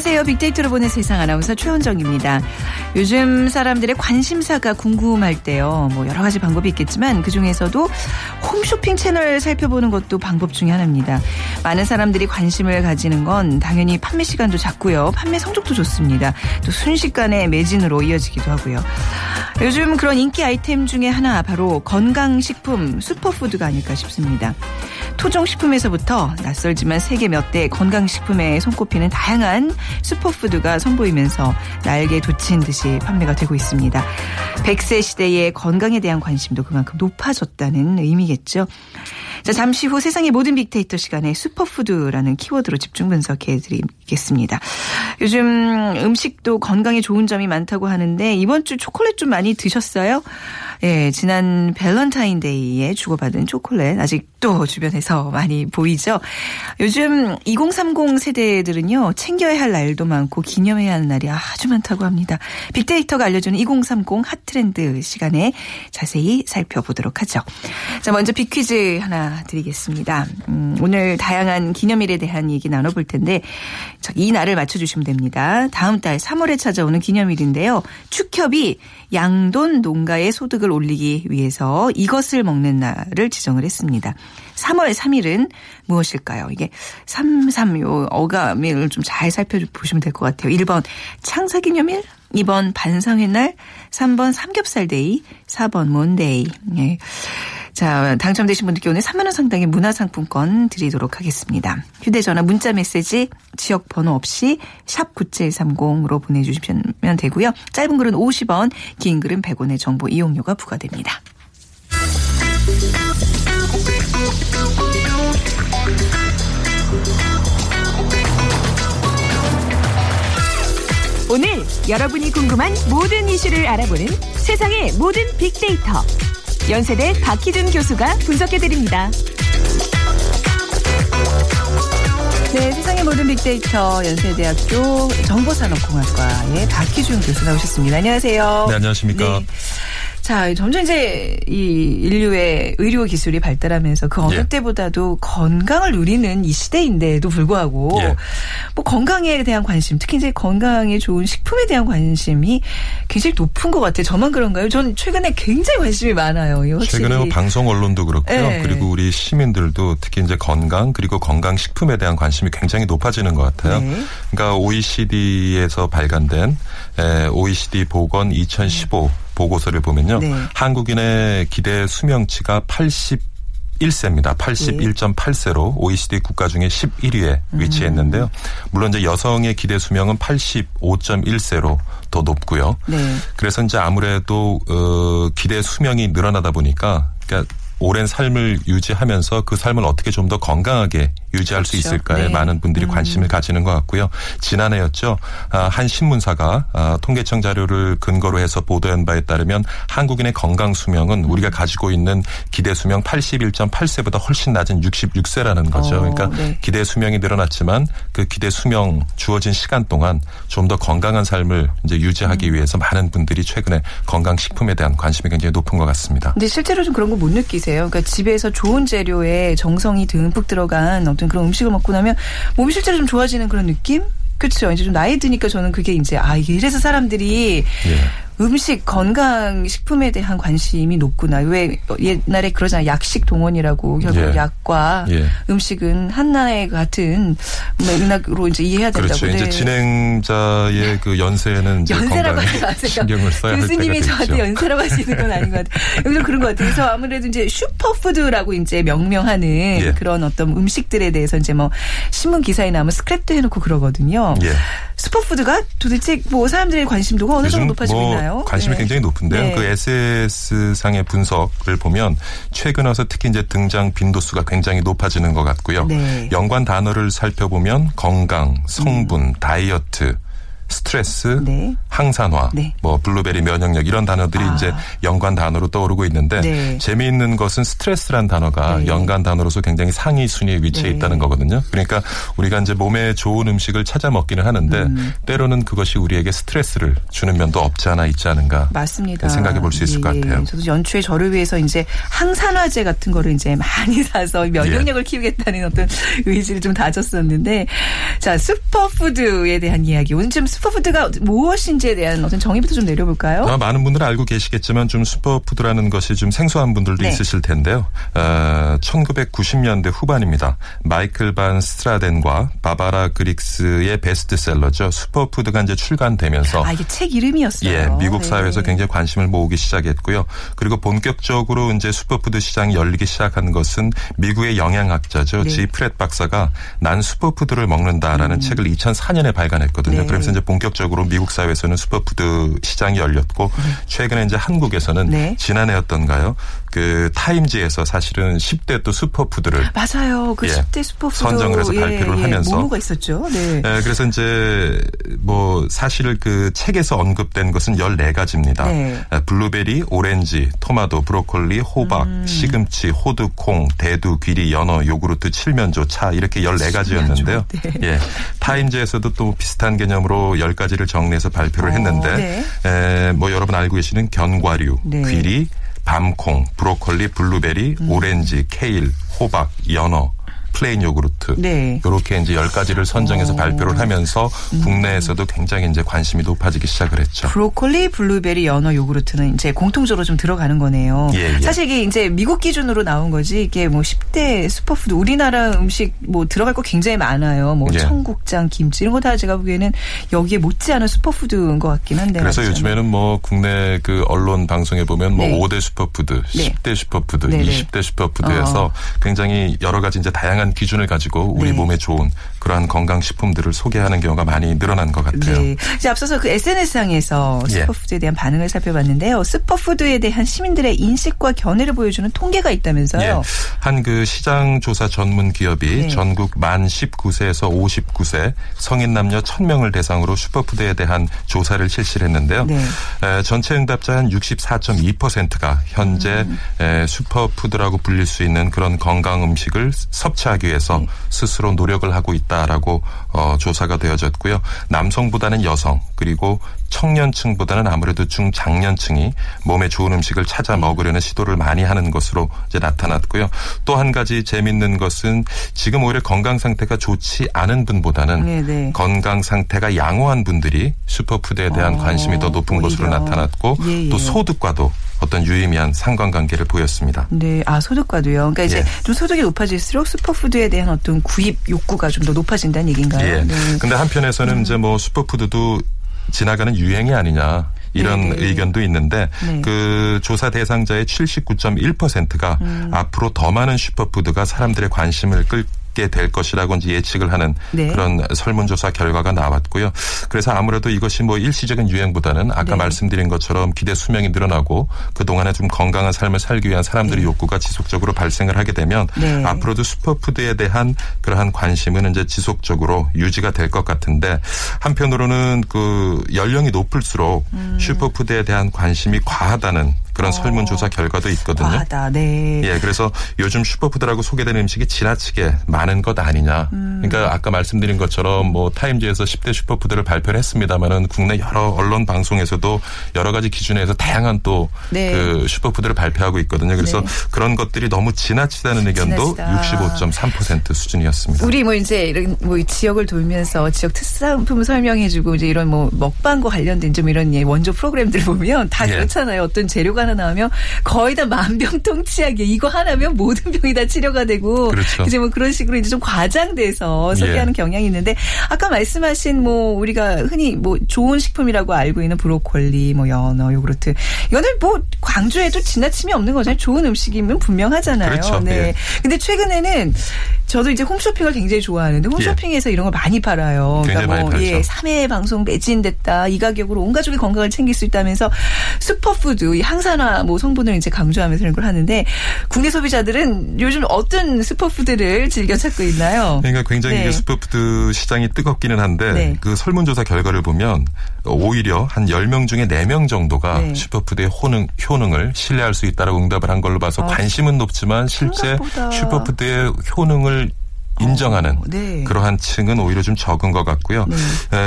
안녕하세요. 빅데이터로 보는 세상 아나운서 최원정입니다. 요즘 사람들의 관심사가 궁금할 때요. 뭐 여러 가지 방법이 있겠지만 그 중에서도 홈쇼핑 채널 살펴보는 것도 방법 중에 하나입니다. 많은 사람들이 관심을 가지는 건 당연히 판매 시간도 작고요. 판매 성적도 좋습니다. 또 순식간에 매진으로 이어지기도 하고요. 요즘 그런 인기 아이템 중에 하나 바로 건강식품 슈퍼푸드가 아닐까 싶습니다. 토종식품에서부터 낯설지만 세계 몇 대 건강식품에 손꼽히는 다양한 슈퍼푸드가 선보이면서 날개 돋친 듯이 판매가 되고 있습니다. 100세 시대의 건강에 대한 관심도 그만큼 높아졌다는 의미겠죠. 자, 잠시 후 세상의 모든 빅데이터 시간에 슈퍼푸드라는 키워드로 집중 분석해 드리겠습니다. 요즘 음식도 건강에 좋은 점이 많다고 하는데 이번 주 초콜릿 좀 많이 드셨어요? 예, 지난 밸런타인데이에 주고받은 초콜릿 아직도 주변에서 많이 보이죠. 요즘 2030 세대들은요 챙겨야 할 날도 많고 기념해야 하는 날이 아주 많다고 합니다. 빅데이터가 알려주는 2030 핫트렌드 시간에 자세히 살펴보도록 하죠. 자, 먼저 빅퀴즈 하나 드리겠습니다. 음, 오늘 다양한 기념일에 대한 얘기 나눠볼 텐데 자, 이 날을 맞춰주시면 됩니다. 다음 달 3월에 찾아오는 기념일인데요. 축협이 양돈 농가의 소득을 올리기 위해서 이것을 먹는 날을 지정을 했습니다. 3월 3일은 무엇일까요? 이게 33, 요 어감을 좀 잘 살펴보시면 될 것 같아요. 1번 창사기념일, 2번 반성의 날, 3번 삼겹살 day, 4번 Monday. 예. 자, 당첨되신 분들께 오늘 3만 원 상당의 문화상품권 드리도록 하겠습니다. 휴대전화 문자메시지 지역번호 없이 샵 9730으로 보내주시면 되고요. 짧은 글은 50원, 긴 글은 100원의 정보 이용료가 부과됩니다. 오늘 여러분이 궁금한 모든 이슈를 알아보는 세상의 모든 빅데이터. 연세대 박희준 교수가 분석해드립니다. 네, 세상의 모든 빅데이터 연세대학교 정보산업공학과의 박희준 교수 나오셨습니다. 안녕하세요. 네, 안녕하십니까. 네. 자, 점점 이제 이 인류의 의료 기술이 발달하면서 그 어느 예. 때보다도 건강을 누리는 이 시대인데도 불구하고 예. 뭐 건강에 대한 관심, 특히 이제 건강에 좋은 식품에 대한 관심이 굉장히 높은 것 같아요. 저만 그런가요? 전 최근에 굉장히 관심이 많아요. 최근에 뭐 방송 언론도 그렇고요. 네. 그리고 우리 시민들도 특히 이제 건강 그리고 건강 식품에 대한 관심이 굉장히 높아지는 것 같아요. 네. 그러니까 OECD에서 발간된 에, OECD 보건 2015 보고서를 보면요. 네. 한국인의 기대 수명치가 80 1세입니다. 81.8세로 OECD 국가 중에 11위에 위치했는데요. 물론 이제 여성의 기대 수명은 85.1세로 더 높고요. 네. 그래서 이제 아무래도 어 기대 수명이 늘어나다 보니까 그러니까 오랜 삶을 유지하면서 그 삶을 어떻게 좀 더 건강하게 유지할 수 그렇죠. 있을까에 네. 많은 분들이 관심을 가지는 것 같고요. 지난해였죠. 아, 한 신문사가 아, 통계청 자료를 근거로 해서 보도한 바에 따르면 한국인의 건강 수명은 음. 우리가 가지고 있는 기대 수명 81.8세보다 훨씬 낮은 66세라는 거죠. 어, 그러니까 네. 기대 수명이 늘어났지만 그 기대 수명 주어진 시간 동안 좀 더 건강한 삶을 이제 유지하기 음. 위해서 많은 분들이 최근에 건강 식품에 대한 관심이 굉장히 높은 것 같습니다. 근데 실제로 좀 그런 거 못 느끼세요? 그러니까 집에서 좋은 재료에 정성이 듬뿍 들어간 어떤 그런 음식을 먹고 나면 몸이 실제로 좀 좋아지는 그런 느낌? 그렇죠. 이제 좀 나이 드니까 저는 그게 이제 아 이게 이래서 사람들이 예. 음식 건강 식품에 대한 관심이 높구나. 왜 옛날에 그러잖아요. 약식 동원이라고 결국 예. 약과 예. 음식은 하나의 같은 맥락으로 이제 이해해야 된다고. 그렇죠. 이제 네. 진행자의 그 연세는 이제 연세라고 하지 마세요. 신경을 써야 교수님이 저한테. 연세라고 하시는 건 아닌 것 같아요. 여기서 그런 것 같아요. 그래서 아무래도 이제 슈퍼푸드라고 이제 명명하는 예. 그런 어떤 음식들에 대해서 이제 뭐 신문 기사에 나오면 스크랩도 해놓고 그러거든요. 예. 슈퍼푸드가 도대체 뭐 사람들의 관심도가 어느 정도 요즘 높아지고 뭐 있나요? 관심이 네. 굉장히 높은데요. 네. 그 SNS 상의 분석을 보면 최근 와서 특히 이제 등장 빈도수가 굉장히 높아지는 것 같고요. 네. 연관 단어를 살펴보면 건강, 성분, 다이어트, 스트레스, 네. 항산화, 네. 뭐 블루베리 면역력 이런 단어들이 아. 이제 연관 단어로 떠오르고 있는데 네. 재미있는 것은 스트레스란 단어가 네. 연관 단어로서 굉장히 상위 순위에 위치해 네. 있다는 거거든요. 그러니까 우리가 이제 몸에 좋은 음식을 찾아 먹기는 하는데 음. 때로는 그것이 우리에게 스트레스를 주는 면도 없지 않아 있지 않은가 맞습니다. 생각해 볼 수 있을 것 예, 같아요. 저도 연초에 저를 위해서 이제 항산화제 같은 거를 이제 많이 사서 면역력을 키우겠다는 어떤 의지를 좀 다졌었는데 자 슈퍼푸드에 대한 이야기 오늘 좀 슈퍼푸드가 무엇인지에 대한 어떤 정의부터 좀 내려볼까요? 아마 많은 분들은 알고 계시겠지만 좀 슈퍼푸드라는 것이 좀 생소한 분들도 네. 있으실 텐데요. 어, 1990년대 후반입니다. 마이클 반 스트라덴과 바바라 그릭스의 베스트셀러죠. 슈퍼푸드가 이제 출간되면서 아 이게 책 이름이었어요. 예, 미국 네. 사회에서 굉장히 관심을 모으기 시작했고요. 그리고 본격적으로 이제 슈퍼푸드 시장이 열리기 시작한 것은 미국의 영양학자죠. 네. 지 프렛 박사가 난 슈퍼푸드를 먹는다라는 책을 2004년에 발간했거든요. 음. 네. 그러면서 이제 본격적으로 미국 사회에서는 슈퍼푸드 시장이 열렸고 최근에 이제 한국에서는 네. 지난해였던가요? 그 타임지에서 사실은 10대 또 슈퍼푸드를 맞아요. 그 예. 10대 슈퍼푸드 선정을 해서 예, 발표를 예, 하면서 뭐뭐가 있었죠. 네. 예, 그래서 이제 뭐 사실 그 책에서 언급된 것은 14가지입니다. 네. 블루베리, 오렌지, 토마토, 브로콜리, 호박, 음. 시금치, 호두, 콩, 대두, 귀리, 연어, 요구르트, 칠면조, 차 이렇게 14가지였는데요. 네. 예. 타임즈에서도 또 비슷한 개념으로 10가지를 정리해서 발표를 어, 했는데 에, 뭐 여러분 알고 계시는 견과류, 네. 귀리, 밤콩, 브로콜리, 블루베리, 음. 오렌지, 케일, 호박, 연어, 플레인 요구르트 네. 이렇게 이제 열 가지를 선정해서 어. 발표를 하면서 음. 국내에서도 굉장히 이제 관심이 높아지기 시작을 했죠. 브로콜리, 블루베리, 연어, 요구르트는 이제 공통적으로 좀 들어가는 거네요. 예, 예. 사실 이게 이제 미국 기준으로 나온 거지 이게 뭐 10대 슈퍼푸드 우리나라 음식 뭐 들어갈 거 굉장히 많아요. 뭐 예. 청국장, 김치 이런 거 다 제가 보기에는 여기에 못지않은 슈퍼푸드인 것 같긴 한데. 그래서 맞죠? 요즘에는 뭐 국내 그 언론 방송에 보면 뭐 네. 5대 슈퍼푸드, 네. 10대 슈퍼푸드, 네네. 20대 슈퍼푸드에서 어. 굉장히 여러 가지 이제 다양한 기준을 가지고 우리 네. 몸에 좋은 그러한 건강 식품들을 소개하는 경우가 많이 늘어난 것 같아요. 네. 이제 앞서서 그 SNS상에서 예. 슈퍼푸드에 대한 반응을 살펴봤는데요. 슈퍼푸드에 대한 시민들의 인식과 견해를 보여주는 통계가 있다면서요. 예. 한그 시장 조사 전문 기업이 네. 전국 만 19세에서 59세 성인 남녀 1000명을 대상으로 슈퍼푸드에 대한 조사를 실시를 했는데요. 네. 에, 전체 응답자 한 64.2%가 현재 음. 에, 슈퍼푸드라고 불릴 수 있는 그런 건강 음식을 섭취 하기 위해서 네. 스스로 노력을 하고 있다라고 어, 조사가 되어졌고요. 남성보다는 여성 그리고 청년층보다는 아무래도 중장년층이 몸에 좋은 음식을 찾아 네. 먹으려는 시도를 많이 하는 것으로 이제 나타났고요. 또 한 가지 재밌는 것은 지금 오히려 건강 상태가 좋지 않은 분보다는 네, 네. 건강 상태가 양호한 분들이 슈퍼푸드에 대한 어, 관심이 더 높은 것으로 오히려. 나타났고 예, 예. 또 소득과도 어떤 유의미한 상관관계를 보였습니다. 네, 아 소득과도요. 그러니까 이제 예. 좀 소득이 높아질수록 슈퍼푸드에 대한 어떤 구입 욕구가 좀 더 높아진다는 얘기인가요? 예. 네. 근데 한편에서는 이제 뭐 슈퍼푸드도 지나가는 유행이 아니냐. 이런 네네. 의견도 있는데 네. 그 조사 대상자의 79.1%가 음. 앞으로 더 많은 슈퍼푸드가 사람들의 관심을 끌게 될 것이라고 이제 예측을 하는 네. 그런 설문조사 결과가 나왔고요. 그래서 아무래도 이것이 뭐 일시적인 유행보다는 아까 네. 말씀드린 것처럼 기대 수명이 늘어나고 그 동안에 좀 건강한 삶을 살기 위한 사람들의 욕구가 지속적으로 발생을 하게 되면 네. 앞으로도 슈퍼푸드에 대한 그러한 관심은 이제 지속적으로 유지가 될 것 같은데 한편으로는 그 연령이 높을수록 음. 슈퍼푸드에 대한 관심이 과하다는 그런 설문조사 결과도 있거든요. 어. 과하다. 네. 예, 그래서 요즘 슈퍼푸드라고 소개되는 음식이 지나치게 많은 것 아니냐. 음. 그러니까 아까 말씀드린 것처럼 뭐 타임즈에서 10대 슈퍼푸드를 발표를 했습니다마는 국내 여러 언론 방송에서도 여러 가지 기준에서 다양한 또그 네. 슈퍼푸드를 발표하고 있거든요. 그래서 네. 그런 것들이 너무 지나치다는 의견도 지나치다. 65.3% 수준이었습니다. 우리 뭐 이제 이런 뭐 지역을 돌면서 지역 특산품 설명해주고 이제 이런 뭐 먹방과 관련된 좀 이런 예, 원조 프로그램들 보면 다 예. 그렇잖아요. 어떤 재료가 하나 나오면 거의 다 만병통치약이에요. 이거 하나면 모든 병이 다 치료가 되고 그렇죠. 이제 뭐 그런 식으로 이제 좀 과장돼서 소개하는 예. 경향이 있는데 아까 말씀하신 뭐 우리가 흔히 뭐 좋은 식품이라고 알고 있는 브로콜리, 뭐 연어, 요구르트 이거는 뭐 광주에도 지나침이 없는 거잖아요. 좋은 음식이면 분명하잖아요. 그렇죠. 네. 예. 근데 최근에는 저도 이제 홈쇼핑을 굉장히 좋아하는데 홈쇼핑에서 이런 걸 많이 팔아요. 그러니까 뭐 많이 예, 팔죠. 3회 방송 매진됐다. 이 가격으로 온 가족의 건강을 챙길 수 있다면서 슈퍼푸드, 이 항산화 뭐 성분을 이제 강조하면서 이런 걸 하는데 국내 소비자들은 요즘 어떤 슈퍼푸드를 즐겨 찾고 있나요? 그러니까 굉장히 네. 슈퍼푸드 시장이 뜨겁기는 한데 네. 그 설문조사 결과를 보면 오히려 한 10명 중에 4명 정도가 네. 슈퍼푸드의 효능, 효능을 신뢰할 수 있다라고 응답을 한 걸로 봐서 아, 관심은 높지만 실제 생각보다. 슈퍼푸드의 효능을 인정하는 어, 네. 그러한 층은 오히려 좀 적은 것 같고요. 네.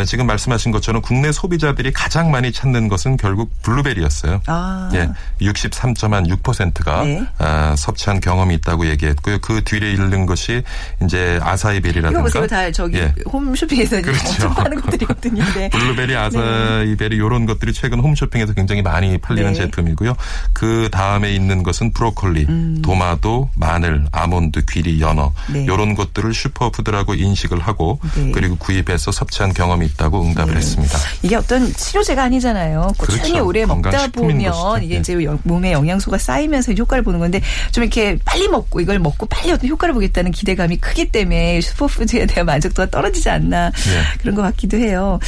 에, 지금 말씀하신 것처럼 국내 소비자들이 가장 많이 찾는 것은 결국 블루베리였어요. 아. 예, 63.6%가 네. 아, 섭취한 경험이 있다고 얘기했고요. 그 뒤에 이르는 것이 이제 아사이 베리라든가 이거 보세요. 다 저기 예. 홈쇼핑에서 그렇죠. 엄청 파는 것들이거든요. 네. 블루베리, 아사이 베리 이런 것들이 최근 홈쇼핑에서 굉장히 많이 팔리는 네. 제품이고요. 그 다음에 있는 것은 브로콜리, 도마도, 마늘, 아몬드, 귀리, 연어 음. 네. 이런 것들 을 슈퍼푸드라고 인식을 하고 네. 그리고 구입해서 섭취한 경험이 있다고 응답을 네. 했습니다. 이게 어떤 치료제가 아니잖아요. 꾸준히 그렇죠. 오래 먹다 보면. 이게 네. 이제 영- 몸에 영양소가 쌓이면서 효과를 보는 건데 좀 이렇게 빨리 먹고 이걸 먹고 빨리 어떤 효과를 보겠다는 기대감이 크기 때문에 슈퍼푸드에 대한 만족도가 떨어지지 않나 네. 그런 것 같기도 해요.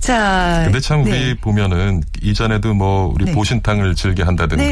자, 근데 참 우리 네. 보면은 이전에도 뭐 우리 네. 보신탕을 즐겨 한다든가.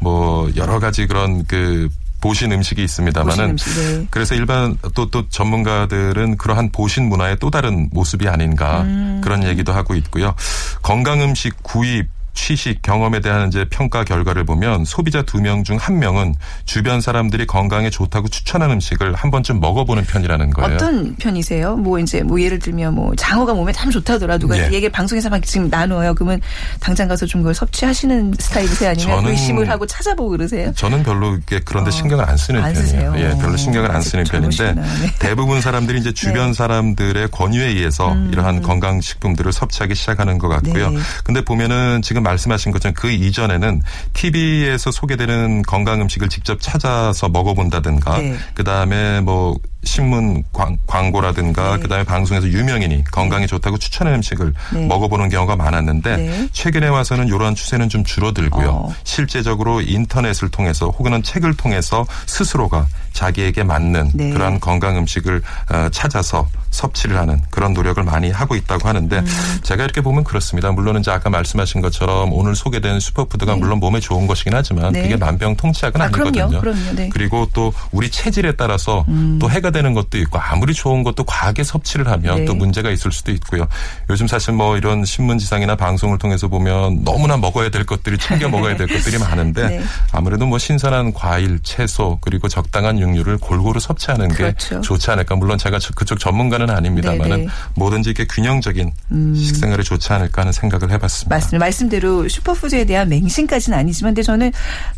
뭐 여러 가지 그런 그 보신 음식이 있습니다만은 음식, 네. 그래서 일반 또또 전문가들은 그러한 보신 문화의 또 다른 모습이 아닌가 음. 그런 얘기도 하고 있고요. 건강 음식 구입 취식 경험에 대한 이제 평가 결과를 보면 소비자 두 명 중 한 명은 주변 사람들이 건강에 좋다고 추천한 음식을 한 번쯤 먹어보는 편이라는 거예요. 어떤 편이세요? 뭐 이제 뭐 예를 들면 뭐 장어가 몸에 참 좋다더라 누가 예. 얘기 방송에서 막 지금 나눠요. 그러면 당장 가서 좀 그걸 섭취하시는 스타일이세요? 아니면 저는- 의심을 하고 찾아보고 그러세요? 저는 별로 이렇게 그런데 어, 신경을 안 쓰는 안 편이에요. 예, 별로 어, 신경을 안 쓰는 편인데. 네. 대부분 사람들이 이제 주변 네. 사람들의 권유에 의해서 이러한 건강 식품들을 섭취하기 시작하는 것 같고요. 네. 근데 보면은 지금 말씀하신 것처럼 그 이전에는 TV에서 소개되는 건강 음식을 직접 찾아서 먹어본다든가 네. 그 다음에 뭐 신문 광, 광고라든가 네. 그 다음에 방송에서 유명인이 건강에 좋다고 추천한 음식을 네. 먹어보는 경우가 많았는데 네. 최근에 와서는 이러한 추세는 좀 줄어들고요. 어. 실제적으로 인터넷을 통해서 혹은 책을 통해서 스스로가 자기에게 맞는 네. 그러한 건강 음식을 어, 찾아서 섭취를 하는 그런 노력을 많이 하고 있다고 하는데 음. 제가 이렇게 보면 그렇습니다. 물론 이제 아까 말씀하신 것처럼 오늘 소개된 슈퍼푸드가 물론 몸에 좋은 것이긴 하지만 네. 그게 만병통치약은 아. 그럼요. 네. 그리고 또 우리 체질에 따라서 또 해가 되는 것도 있고 아무리 좋은 것도 과하게 섭취를 하면 네. 또 문제가 있을 수도 있고요. 요즘 사실 뭐 이런 신문지상이나 방송을 통해서 보면 너무나 먹어야 될 것들이 챙겨 먹어야 될 것들이 많은데 네. 아무래도 뭐 신선한 과일, 채소 그리고 적당한 육류를 골고루 섭취하는 그렇죠. 게 좋지 않을까. 물론 제가 저- 그쪽 전문가는 아닙니다만은 네네. 음. 뭐든지 이렇게 균형적인 식생활이 좋지 않을까 하는 생각을 해봤습니다. 맞습니다. 말씀대로 슈퍼푸드에 대한 맹신까지는 아니지만, 근데 저는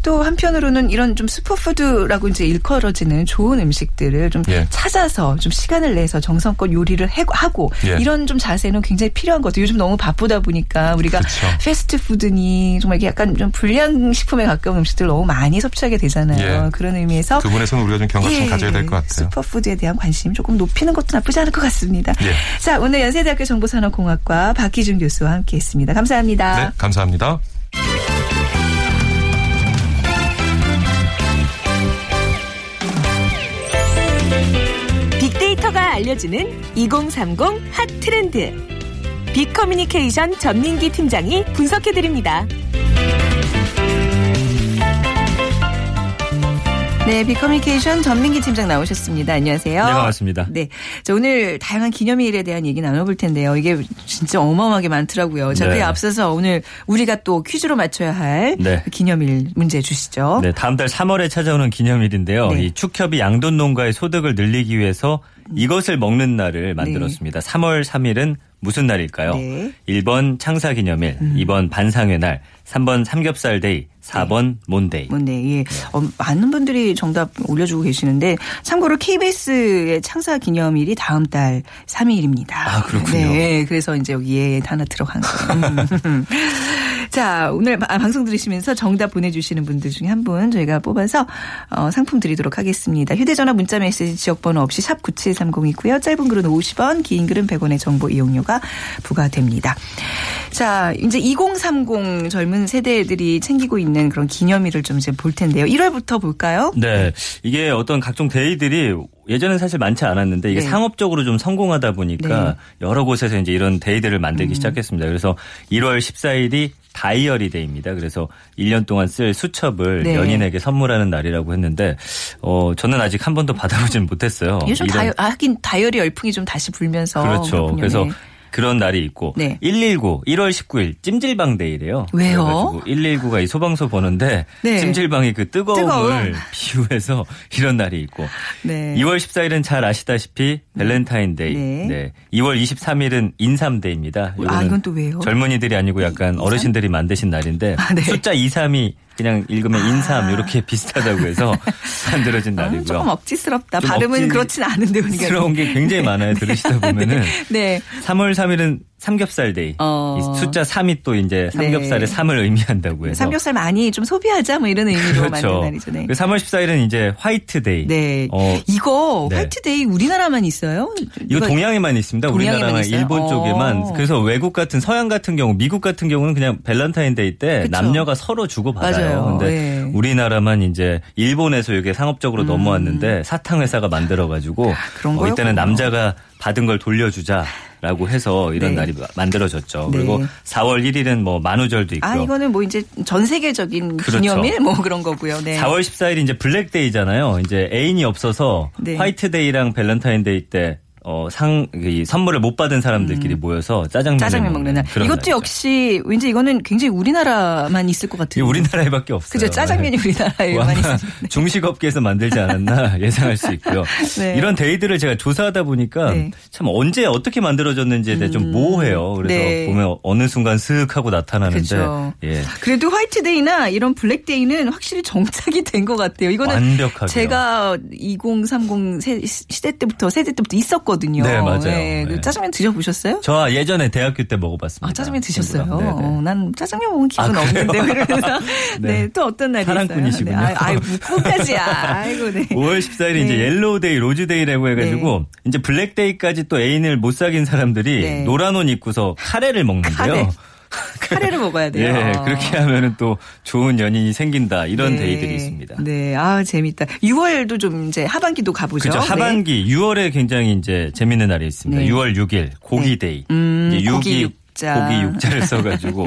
또 한편으로는 이런 좀 슈퍼푸드라고 이제 일컬어지는 좋은 음식들을 좀 예. 찾아서 좀 시간을 내서 정성껏 요리를 해- 하고 예. 이런 좀 자세는 굉장히 필요한 것 같아요. 요즘 너무 바쁘다 보니까 우리가 그렇죠. 패스트푸드니 정말 이게 약간 좀 불량식품에 가까운 음식들 너무 많이 섭취하게 되잖아요. 예. 그런 의미에서 그 부분에서는 우리가 좀 경각심 예, 가져야 될 것 같아요. 슈퍼푸드에 대한 관심 조금 높이는 것도 나쁘지 않을 것 같습니다. 예. 자, 오늘 연세대학교 정보산업공학과 박희준 교수와 함께했습니다. 감사합니다. 네, 감사합니다. 알려주는 2030 핫 트렌드. 빅커뮤니케이션 전민기 팀장이 분석해드립니다. 네, 빅커뮤니케이션 전민기 팀장 나오셨습니다. 안녕하세요. 네, 반갑습니다. 네. 자, 오늘 다양한 기념일에 대한 얘기 나눠볼 텐데요. 이게 진짜 어마어마하게 많더라고요. 자, 네. 그에 앞서서 오늘 우리가 또 퀴즈로 맞춰야 할 네. 기념일 문제 주시죠. 네, 다음 달 3월에 찾아오는 기념일인데요. 네. 이 축협이 양돈 농가의 소득을 늘리기 위해서 이것을 먹는 날을 만들었습니다. 3월 3일은 무슨 날일까요? 네. 1번 창사 기념일, 2번 반상회 날, 3번 삼겹살 데이, 4번 몬데이. 뭐, 네, 예. 어, 많은 분들이 정답 올려주고 계시는데 참고로 KBS의 창사 기념일이 다음 달 3일입니다. 아, 그렇군요. 네, 그래서 이제 여기에 하나 들어간 거예요. 음. 자, 오늘 바- 방송 들으시면서 정답 보내주시는 분들 중에 한 분 저희가 뽑아서 어, 상품 드리도록 하겠습니다. 휴대전화 문자 메시지 지역번호 없이 샵 9730이고요. 짧은 글은 50원, 긴 글은 100원의 정보 이용료가 부과됩니다. 자, 이제 2030 젊은 세대들이 챙기고 있는 그런 기념일을 좀 이제 볼 텐데요. 1월부터 볼까요? 네. 이게 어떤 각종 데이들이 예전엔 사실 많지 않았는데 이게 네. 상업적으로 좀 성공하다 보니까 네. 여러 곳에서 이제 이런 데이들을 만들기 시작했습니다. 그래서 1월 14일이 다이어리 데이입니다. 그래서 1년 동안 쓸 수첩을 네. 연인에게 선물하는 날이라고 했는데 어 저는 아직 한 번도 받아보진 못했어요. 요즘 다이어, 아, 하긴 다이어리 열풍이 좀 다시 불면서. 그렇죠. 그렇군요. 그래서 네. 그런 날이 있고 네. 119 1월 19일 찜질방 데이래요. 왜요? 119가 이 소방서 보는데 네. 찜질방의 그 뜨거움을 뜨거움. 비유해서 이런 날이 있고 네. 2월 14일은 잘 아시다시피 밸런타인 데이. 네. 네. 2월 23일은 인삼 데이입니다. 아, 이거는 이건 또 왜요? 젊은이들이 아니고 약간 어르신들이 만드신 날인데 아, 네. 숫자 2, 3이 그냥 읽으면 인삼 이렇게 비슷하다고 해서 만들어진 아, 날이고요. 조금 억지스럽다. 좀 발음은 억지- 그렇진 않은데 우리가. 스러운 게 굉장히 많아요. 들으시다 보면은 네. 3월 3일은 삼겹살 데이. 어. 이 숫자 3이 또 이제 삼겹살의 네. 3을 의미한다고 해서 삼겹살 많이 좀 소비하자 뭐 이런 의미로 만든 그렇죠. 날이죠. 네. 그 3월 14일은 이제 화이트 데이. 네. 어, 이거 네. 화이트 데이 우리나라만 있어요? 이거 동양에만 있습니다. 동양에만 우리나라나 있어요? 일본 어. 쪽에만. 그래서 외국 같은 서양 같은 경우, 미국 같은 경우는 그냥 밸런타인 데이 때 그쵸. 남녀가 서로 주고 받아요. 맞아요. 근데 네. 우리나라만 이제 일본에서 이게 상업적으로 넘어왔는데 사탕 회사가 만들어 가지고 음. 그런 어, 이때는. 남자가 받은 걸 돌려주자. 라고 해서 이런 네. 날이 만들어졌죠. 네. 그리고 4월 1일은 뭐 만우절도 있고요. 아 이거는 뭐 이제 전 세계적인 그렇죠. 기념일 뭐 그런 거고요. 네. 4월 14일이 이제 블랙데이잖아요. 이제 애인이 없어서 네. 화이트데이랑 밸런타인데이 때 어, 상, 이 선물을 못 받은 사람들끼리 모여서 짜장면 음. 짜장면 먹는 날. 이것도 날이죠. 역시 왠지 이거는 굉장히 우리나라만 있을 것 같아요. 우리나라에밖에 없어요. 그죠 짜장면이 뭐 우리나라에만 있어요. 중식업계에서 만들지 않았나 예상할 수 있고요. 네. 이런 데이들을 제가 조사하다 보니까 네. 참 언제 어떻게 만들어졌는지에 대해 좀 모호해요. 그래서 네. 보면 어느 순간 슥 하고 나타나는데 그렇죠. 예. 그래도 화이트데이나 이런 블랙데이는 확실히 정착이 된 것 같아요. 이거는 완벽하게요. 제가 2030 세, 시대 때부터 세대 때부터 있었거든요. 네, 맞아요. 그 네. 짜장면 드셔보셨어요? 저 예전에 대학교 때 먹어봤습니다. 아, 짜장면 드셨어요? 친구랑. 네네. 어, 난 짜장면 먹은 기분 아? 없는데, 이러면서. 네. 네. 또 어떤 날이 사랑꾼이시군요. 있어요? 네. 아, 아이, 무까지야 아이고, 네. 5월 14일이 네. 이제 옐로우데이, 로즈데이라고 해가지고 이제 블랙데이까지 또 애인을 못 사귄 사람들이 네. 노란 옷 입고서 카레를 먹는데요. 카레. 카레를 먹어야 돼요. 예, 그렇게 하면은 또 좋은 연인이 생긴다 이런 네. 데이들이 있습니다. 네, 아 재밌다. 6월도 좀 이제 하반기도 가보죠. 그렇죠. 네. 하반기 6월에 굉장히 이제 재밌는 날이 있습니다. 네. 6월 6일 고기 데이. 음, 이제 고기 육자. 고기 육자를 써가지고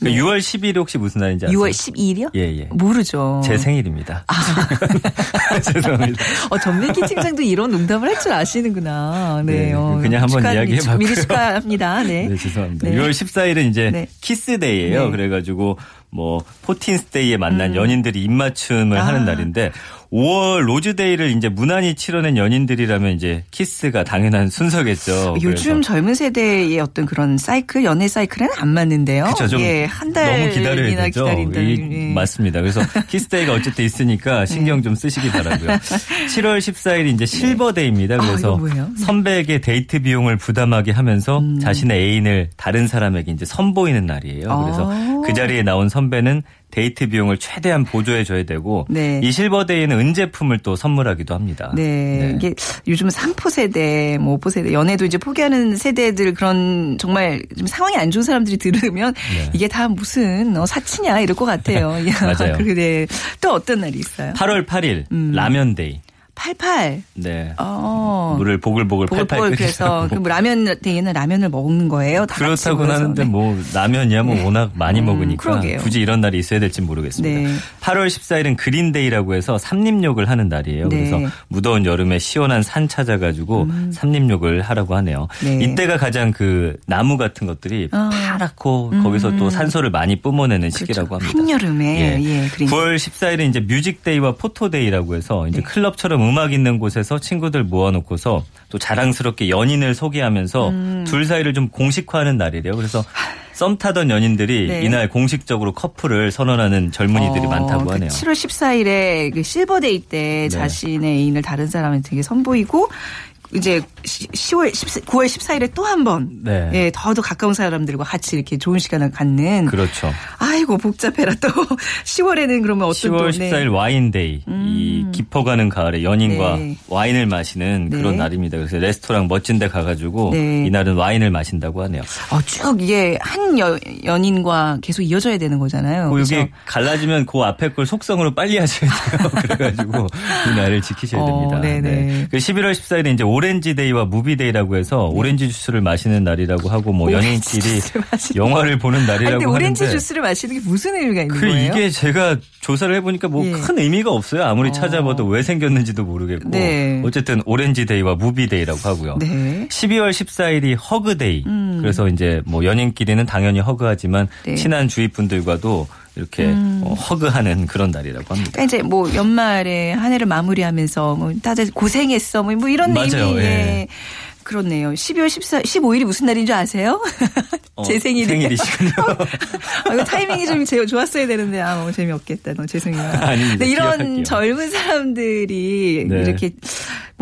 그 6월 10일이 혹시 무슨 날인지 아세요? 6월 12일이요? 예, 예. 모르죠. 제 생일입니다. 죄송합니다. 어, 전민기 팀장도 이런 농담을 할 줄 아시는구나. 네. 네, 어, 그냥 한번 이야기해봤고요. 미리 축하합니다. 네. 네, 죄송합니다. 네. 6월 14일은 이제 네. 키스데이예요. 네. 그래가지고 뭐 포틴스데이에 만난 연인들이 입맞춤을 음. 아. 하는 날인데 5월 로즈데이를 이제 무난히 치러낸 연인들이라면 이제 키스가 당연한 순서겠죠. 요즘 그래서 젊은 세대의 어떤 그런 사이클, 연애 사이클에는 안 맞는데요. 좀 예, 한 달이나 너무 기다려야 되죠. 이- 예. 맞습니다. 그래서 키스데이가 어쨌든 있으니까 신경 좀 쓰시기 바라고요. 7월 14일이 이제 실버데이입니다. 아, 그래서? 네. 선배에게 데이트 비용을 부담하게 하면서 음. 자신의 애인을 다른 사람에게 이제 선보이는 날이에요. 그래서 아. 그 자리에 나온 선배는 데이트 비용을 최대한 보조해 줘야 되고 네. 이 실버데이는 은제품을 또 선물하기도 합니다. 네. 이게 요즘 3포 세대, 뭐 5포 세대, 연애도 이제 포기하는 세대들 그런 정말 좀 상황이 안 좋은 사람들이 들으면 네. 이게 다 무슨 어, 사치냐 이럴 것 같아요. 맞아요. 그래. 또 어떤 날이 있어요? 8월 8일 음. 라면 데이. 88. 네. 어. 물을 보글보글 팔팔 보글보글 끓이라고. 그 라면 데이는 라면을 먹는 거예요. 다 그렇다고. 하는데 네. 뭐 라면이야 뭐 워낙 많이 먹으니까 그러게요. 굳이 이런 날이 있어야 될지 모르겠습니다. 네. 8월 14일은 그린데이라고 해서 삼림욕을 하는 날이에요. 네. 그래서 무더운 여름에 시원한 산 찾아가지고 삼림욕을 하라고 하네요. 네. 이때가 가장 그 나무 같은 것들이 아. 파랗고 거기서 또 산소를 많이 뿜어내는 시기라고 합니다. 그렇죠. 한여름에 예, 그린 9월 14일은 이제 뮤직데이와 포토데이라고 해서 이제 네. 클럽처럼 음악 있는 곳에서 친구들 모아놓고서 또 자랑스럽게 연인을 소개하면서 음. 둘 사이를 좀 공식화하는 날이래요. 그래서 썸 타던 연인들이 네. 이날 공식적으로 커플을 선언하는 젊은이들이 어, 많다고 그 하네요. 7월 14일에 그 실버데이 때 네. 자신의 애인을 다른 사람한테 되게 선보이고 이제 10월 10, 9월 14일에 또 한번 네. 예, 더더 가까운 사람들과 같이 이렇게 좋은 시간을 갖는 그렇죠. 아이고 복잡해라 또 10월에는 그러면 어떤 10월 또 네. 14일 와인데이. 이 깊어가는 가을에 연인과 네. 와인을 마시는 네. 그런 날입니다. 그래서 레스토랑 멋진 데 가가지고 네. 이날은 와인을 마신다고 하네요. 어, 쭉 이게 한 여, 연인과 계속 이어져야 되는 거잖아요. 그 그렇죠? 여기 갈라지면 그 앞에 걸 속성으로 빨리 하셔야 돼요. 그래가지고 이 날을 지키셔야 어, 됩니다. 네네. 그 11월 14일에 이제 오렌지 데이와 무비 데이라고 해서 오렌지 주스를 마시는 날이라고 하고 뭐 연인끼리 영화를 보는 아니, 날이라고 근데 오렌지 하는데 주스를 마시는 게 무슨 의미가 있는 그 거예요? 이게 제가 조사를 해보니까 뭐 예. 큰 의미가 없어요. 아무리 어. 찾아봐도 왜 생겼는지도 모르겠고 네. 어쨌든 오렌지 데이와 무비 데이라고 하고요. 네. 12월 14일이 허그 데이. 음. 그래서 이제 뭐 연인끼리는 당연히 허그하지만 네. 음. 친한 주위 분들과도 이렇게 어, 허그하는 그런 날이라고 합니다. 그러니까 이제 뭐 연말에 한 해를 마무리하면서 뭐 다들 고생했어 뭐, 뭐 이런 맞아요. 의미. 예. 예. 그렇네요. 12월 14, 15일이 무슨 날인 줄 아세요? 어, 제 생일이. 생일이시군요. 아, 이거 타이밍이 좀 제일 좋았어야 되는데 아 너무 재미없겠다. 너무 죄송해요. 아닙니다. 근데 이런 기억할게요. 젊은 사람들이 네. 이렇게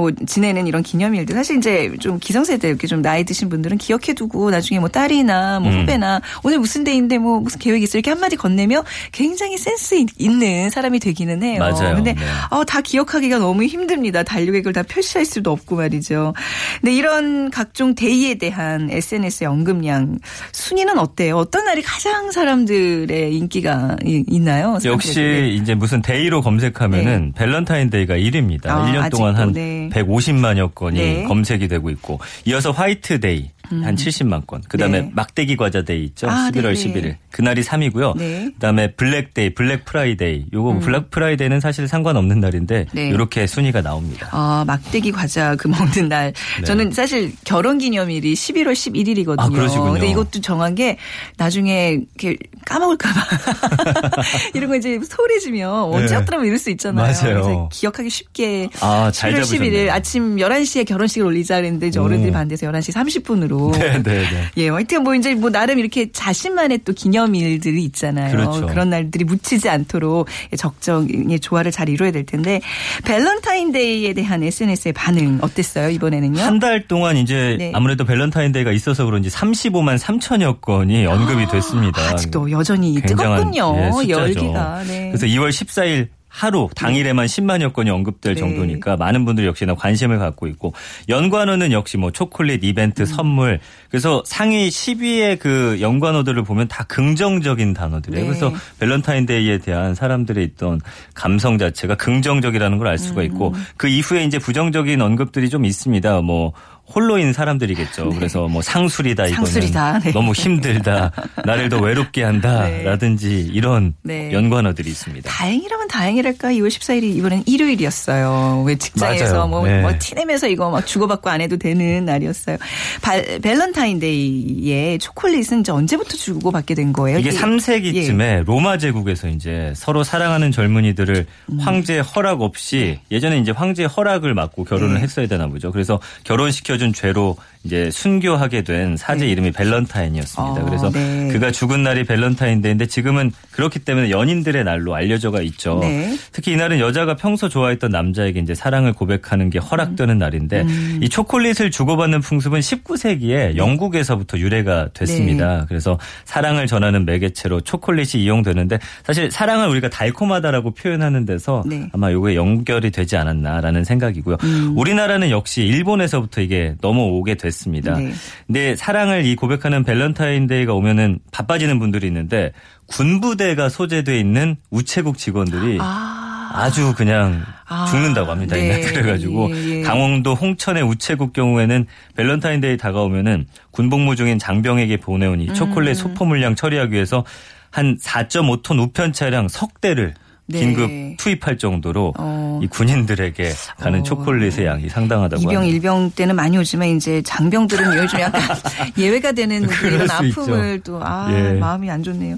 뭐 지내는 이런 기념일들 사실 이제 좀 기성세대 이렇게 좀 나이 드신 분들은 기억해두고 나중에 뭐 딸이나 뭐 음. 후배나 오늘 무슨 데이인데 뭐 무슨 계획 있어 이렇게 한마디 건네며 굉장히 센스 있- 있는 사람이 되기는 해요. 맞아요. 근데 네. 어, 다 기억하기가 너무 힘듭니다. 달력을 다 표시할 수도 없고 말이죠. 근데 이런 각종 데이에 대한 SNS의 언급량 순위는 어때요? 어떤 날이 가장 사람들의 인기가 이- 있나요? 역시? 이제 무슨 데이로 검색하면은 밸런타인 데이가 1위입니다. 아, 1년 동안 한 아직도, 네. 150만여 건이 네. 검색이 되고 있고 이어서 화이트 데이 한 70만 건. 그다음에 네. 막대기 과자 데이 있죠. 아, 11월 네네. 11일. 그날이 3위고요. 네. 그다음에 블랙 데이, 블랙 프라이데이. 요거 블랙 프라이데이는 사실 상관없는 날인데 네. 이렇게 순위가 나옵니다. 아, 막대기 과자 그 먹는 날. 네. 저는 사실 결혼 기념일이 11월 11일이거든요. 아, 그러시군요. 근데 이것도 정한 게 나중에 이렇게 까먹을까 봐. 이런 거 이제 소홀해지면 언제였더라면 이럴 수 있잖아요. 네. 맞아요. 기억하기 쉽게. 아, 잘 11월 11일 잡으셨네요. 아침 11시에 결혼식을 올리자 그랬는데 이제 오. 어른들이 반대해서 11시 30분으로. 네, 네, 네. 예, 하여튼 뭐 이제 뭐 나름 이렇게 자신만의 또 기념일들이 있잖아요. 그렇죠. 런 날들이 묻히지 않도록 적정의 조화를 잘 이루어야 될 텐데 밸런타인데이에 대한 SNS의 반응 어땠어요 이번에는요? 한 달 동안 이제 네. 아무래도 밸런타인데이가 있어서 그런지 35만 3천여 건이 언급이 됐습니다. 아직도 여전히 굉장한, 뜨겁군요. 예, 숫자죠. 열기가. 네. 그래서 2월 14일 하루 당일에만 10만여 건이 언급될 네. 정도니까 많은 분들이 역시나 관심을 갖고 있고 연관어는 역시 뭐 초콜릿 이벤트 선물 그래서 상위 10위의 그 연관어들을 보면 다 긍정적인 단어들이에요. 네. 그래서 밸런타인데이에 대한 사람들의 어떤 감성 자체가 긍정적이라는 걸 알 수가 있고 음. 그 이후에 이제 부정적인 언급들이 좀 있습니다. 뭐 홀로인 사람들이겠죠. 그래서 뭐 상술이다 이거는 네. 상술이다. 네. 너무 힘들다. 나를 더 외롭게 한다라든지 이런 네. 연관어들이 있습니다. 다행이라면 다행이랄까 2월 14일이 이번엔 일요일이었어요. 왜 직장에서. 뭐, 네. 뭐 티내면서 이거 막 주고받고 안 해도 되는 날이었어요. 발, 밸런타인데이에 초콜릿은 이제 언제부터 주고받게 된 거예요? 이게 이- 3세기쯤에 예. 로마 제국에서 이제 서로 사랑하는 젊은이들을 음. 황제 허락 없이 예전에 이제 황제 허락을 받고 결혼을 네. 했어야 되나 보죠. 그래서 결혼시켜 준 죄로 이제 순교하게 된 사제 이름이 밸런타인이었습니다. 어, 그래서 네. 그가 죽은 날이 밸런타인데이인데 지금은 그렇기 때문에 연인들의 날로 알려져가 있죠. 네. 특히 이날은 여자가 평소 좋아했던 남자에게 이제 사랑을 고백하는 게 허락되는 날인데 음. 이 초콜릿을 주고받는 풍습은 19세기에 영국에서부터 유래가 됐습니다. 네. 그래서 사랑을 전하는 매개체로 초콜릿이 이용되는데 사실 사랑을 우리가 달콤하다라고 표현하는 데서 네. 아마 요게 연결이 되지 않았나라는 생각이고요. 음. 우리나라는 역시 일본에서부터 이게 넘어오게 됐 습니다. 네. 근데 사랑을 이 고백하는 밸런타인데이가 오면은 바빠지는 분들이 있는데 군부대가 소재돼 있는 우체국 직원들이 아. 아주 그냥 아, 죽는다고 합니다. 네. 그래가지고 예, 예. 강원도 홍천의 우체국 경우에는 밸런타인데이 다가오면은 군복무 중인 장병에게 보내온 이 음. 초콜릿 소포 물량 처리하기 위해서 한 4.5톤 우편 차량 석 대를 네. 긴급 투입할 정도로 어. 이 군인들에게 가는 어. 초콜릿의 양이 상당하다고 이병 합니다. 일병 때는 많이 오지만 이제 병장들은 요즘 약간 예외가 되는 이런 수 아픔을. 또 아 예. 마음이 안 좋네요.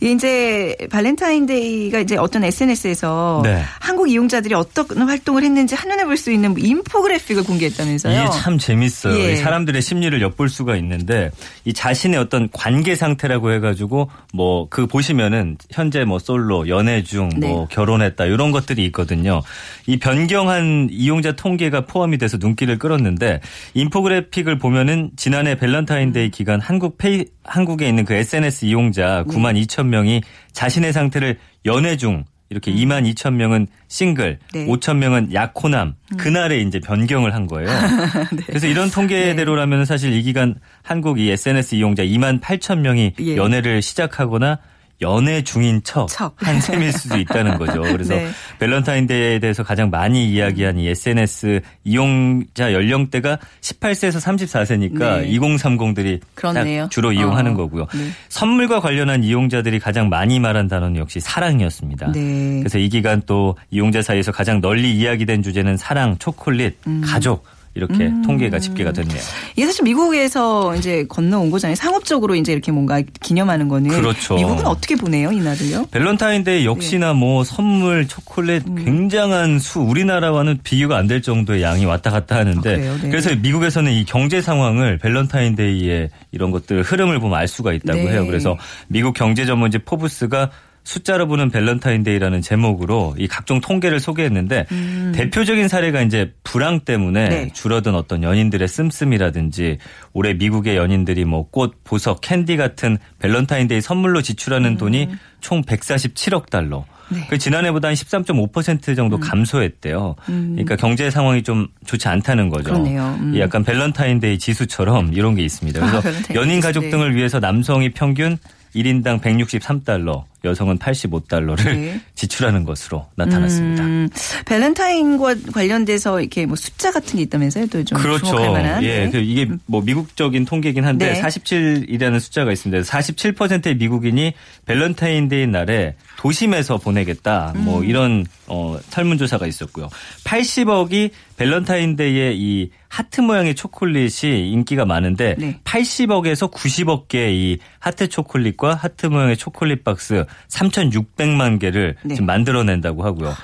이제 발렌타인데이가 이제 어떤 SNS에서 네. 한국 이용자들이 어떤 활동을 했는지 한눈에 볼 수 있는 인포그래픽을 공개했다면서요. 이게 참 재밌어요. 예. 이 사람들의 심리를 엿볼 수가 있는데 이 자신의 어떤 관계 상태라고 해가지고 뭐 그 보시면은 현재 뭐 솔로 연애 중, 뭐뭐 결혼했다 이런 것들이 있거든요. 이 변경한 이용자 통계가 포함이 돼서 눈길을 끌었는데 인포그래픽을 보면은 지난해 밸런타인데이 기간 한국 페이 한국에 있는 그 SNS 이용자 9만 2천 명이 자신의 상태를 연애 중 이렇게 2만 2천 명은 싱글, 네. 5천 명은 약혼남 그날에 이제 변경을 한 거예요. 그래서 이런 통계대로라면 사실 이 기간 한국 이 SNS 이용자 2만 8천 명이 예. 연애를 시작하거나 연애 중인 척 척. 한 셈일 수도 있다는 거죠. 그래서 네. 밸런타인데이에 대해서 가장 많이 이야기한 이 SNS 이용자 연령대가 18세에서 34세니까 네. 2030들이 그렇네요. 딱 주로 이용하는 어, 거고요. 네. 선물과 관련한 이용자들이 가장 많이 말한 단어는 역시 사랑이었습니다. 네. 그래서 이 기간 또 이용자 사이에서 가장 널리 이야기된 주제는 사랑, 초콜릿, 음. 가족 이렇게 통계가 집계가 됐네요. 이게 사실 미국에서 이제 건너온 거잖아요. 상업적으로 이제 이렇게 뭔가 기념하는 거는. 그렇죠. 미국은 어떻게 보내요, 이날을요? 밸런타인데이 역시나 네. 뭐 선물, 초콜릿 음. 굉장한 수 우리나라와는 비교가 안 될 정도의 양이 왔다 갔다 하는데 아? 네. 그래서 미국에서는 이 경제 상황을 밸런타인데이의 이런 것들 흐름을 보면 알 수가 있다고 네. 해요. 그래서 미국 경제 전문지 포브스가 숫자로 보는 밸런타인데이라는 제목으로 이 각종 통계를 소개했는데 대표적인 사례가 이제 불황 때문에 음. 네. 줄어든 어떤 연인들의 씀씀이라든지 올해 미국의 연인들이 뭐 꽃, 보석, 캔디 같은 밸런타인데이 선물로 지출하는 음. 돈이 총 147억 달러. 네. 그 지난해보다 한 13.5% 음. 정도 감소했대요. 그러니까 경제 상황이 좀 좋지 않다는 거죠. 그러네요. 음. 이 약간 밸런타인데이 지수처럼 이런 게 있습니다. 그래서 아, 연인 가족 네. 등을 위해서 남성이 평균 1인당 163달러, 여성은 85달러를 네. 지출하는 것으로 나타났습니다. 음, 밸런타인과 관련돼서 이렇게 뭐 숫자 같은 게 있다면서요? 또좀 그렇죠. 주목할 만한. 예, 네. 그 이게 뭐 미국적인 통계긴 한데 네. 47이라는 숫자가 있습니다. 47%의 미국인이 밸런타인데이 날에 도심에서 보내겠다. 뭐 음. 이런 어 설문조사가 있었고요. 80억이 밸런타인데이에 이 하트 모양의 초콜릿이 인기가 많은데 네. 80억에서 90억 개의 이 하트 초콜릿과 하트 모양의 초콜릿 박스 3,600만 개를 네. 지금 만들어낸다고 하고요.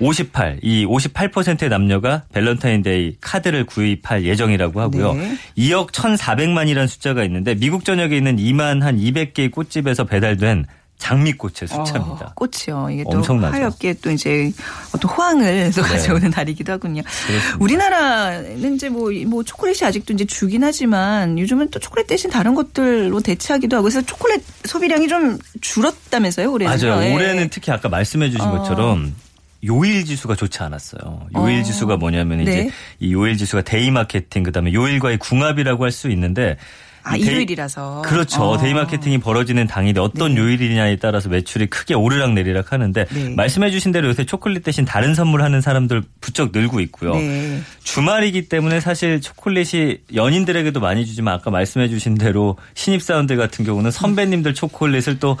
58, 이 58%의 남녀가 밸런타인데이 카드를 구입할 예정이라고 하고요. 네. 2억 1,400만이라는 숫자가 있는데 미국 전역에 있는 2만 한 200개의 꽃집에서 배달된 장미꽃의 숫자입니다. 어, 꽃이요. 이게 또 엄청나죠. 화훼계 또 이제 어떤 호황을 또 네. 가져오는 날이기도 하군요. 우리나라는 이제 뭐, 이- 뭐 초콜릿이 아직도 이제 주긴 하지만 요즘은 또 초콜릿 대신 다른 것들로 대체하기도 하고 그래서 초콜릿 소비량이 좀 줄었다면서요, 올해는. 맞아요. 예. 올해는 특히 아까 말씀해 주신 어. 것처럼 요일 지수가 좋지 않았어요. 요일 어. 지수가 뭐냐면 이제 네. 이 요일 지수가 데이 마케팅 그다음에 요일과의 궁합이라고 할 수 있는데 아, 이 데이- 일요일이라서. 그렇죠. 어. 데이 마케팅이 벌어지는 당일에 어떤 네. 요일이냐에 따라서 매출이 크게 오르락 내리락 하는데 네. 말씀해 주신 대로 요새 초콜릿 대신 다른 선물하는 사람들 부쩍 늘고 있고요. 네. 주말이기 때문에 사실 초콜릿이 연인들에게도 많이 주지만 아까 말씀해 주신 대로 신입사원들 같은 경우는 선배님들 초콜릿을 또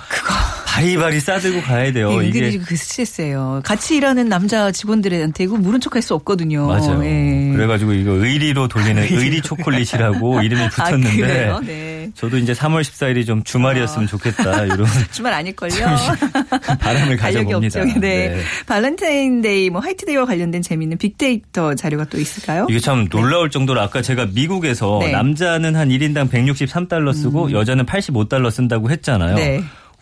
바리바리 싸들고 가야 돼요. 은근히 이게 그 스트레스예요. 같이 일하는 남자 직원들한테 이거 모른 척할 수 없거든요. 맞아요. 예. 그래가지고 이거 의리로 돌리는 의리 초콜릿이라고 이름이 아, 붙었는데 그래요? 네. 저도 이제 3월 14일이 좀 주말이었으면 좋겠다 이런 주말 아닐걸요? 바람을 가져봅니다. 네. 네. 발렌타인데이, 뭐 화이트데이와 관련된 재미있는 빅데이터 자료가 또 있을까요? 이게 참 놀라울 정도로 아까 제가 미국에서 네. 남자는 한 1인당 163달러 쓰고 여자는 85달러 쓴다고 했잖아요.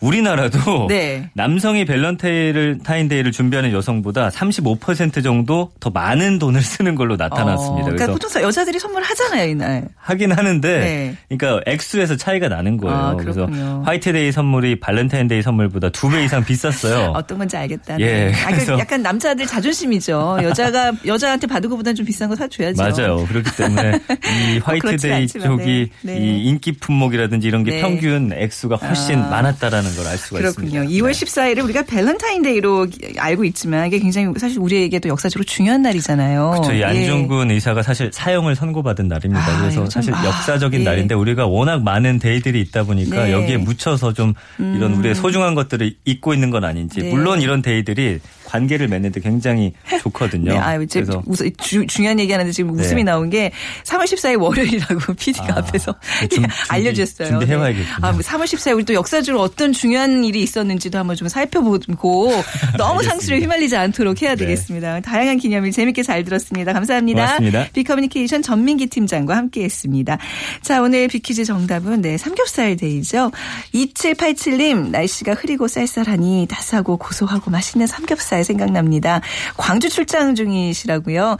네. 우리나라도 네. 남성이 밸런타인데이를 준비하는 여성보다 35% 정도 더 많은 돈을 쓰는 걸로 나타났습니다. 어, 그러니까 그래서 보통 사- 여자들이 선물하잖아요, 이날. 하긴 하는데 네. 그러니까 액수에서 차이가 나는 거예요. 아, 그래서. 화이트데이 선물이 발렌타인데이 선물보다 두 배 이상 비쌌어요. 어떤 건지 알겠다. 예, 네. 아, 그 그래서- 약간 남자들 자존심이죠. 여자가 여자한테 받은 것보다는 좀 비싼 거 사줘야죠. 맞아요. 그렇기 때문에 이뭐 화이트데이 않지만, 쪽이 네. 네. 이 인기 품목이라든지 이런 게 네. 평균 액수가 훨씬 아. 많았다라는 걸 알 수가 그렇군요. 있습니다. 2월 네. 14일을 우리가 밸런타인데이로 알고 있지만 이게 굉장히 사실 우리에게도 역사적으로 중요한 날이잖아요. 예. 안중근 의사가 사실 사형을 선고받은 날입니다. 아, 그래서 사실 아, 역사적인 예. 날인데 우리가 워낙 많은 day들이 있다 보니까 네. 음. 여기에 묻혀서 좀 이런 우리의 소중한 것들을 잊고 있는 건 아닌지 네. 물론 이런 day들이 관계를 맺는데 굉장히 좋거든요. 네, 아, 이제 그래서 웃, 주, 중요한 얘기하는데 지금 네. 웃음이 나온 게 3월 14일 월요일이라고 PD가 아, 앞에서 네, 좀 준비- 알려주셨어요. 준비해와야겠군요. 아, 뭐 3월 14일 우리 또 역사적으로 어떤 중요한 일이 있었는지도 한번 좀 살펴보고 너무 상술에 휘말리지 않도록 해야 네. 되겠습니다. 다양한 기념일 재밌게 잘 들었습니다. 감사합니다. 고맙습니다. 비커뮤니케이션 전민기 팀장과 함께했습니다. 자 오늘 비퀴즈 정답은 네 삼겹살 day죠. 2787님 날씨가 흐리고 쌀쌀하니 따스하고 고소하고 맛있는 삼겹살 생각납니다. 광주 출장 중이시라고요.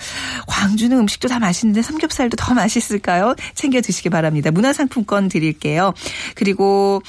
광주는 음식도 다 맛있는데 삼겹살도 더 맛있을까요? 챙겨 드시기 바랍니다. 문화상품권 드릴게요. 그리고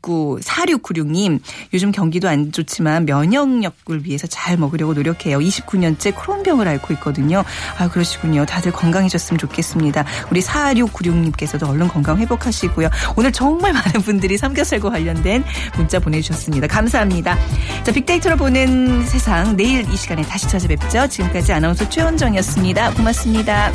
496 4696님, 요즘 경기도 안 좋지만 면역력을 위해서 잘 먹으려고 노력해요. 29년째 크론병을 앓고 있거든요. 아, 그러시군요. 다들 건강해졌으면 좋겠습니다. 우리 4696님께서도 얼른 건강 회복하시고요. 오늘 정말 많은 분들이 삼겹살과 관련된 문자 보내주셨습니다. 감사합니다. 자, 빅데이터로 보는 세상, 내일 이 시간에 다시 찾아뵙죠. 지금까지 아나운서 최원정이었습니다. 고맙습니다.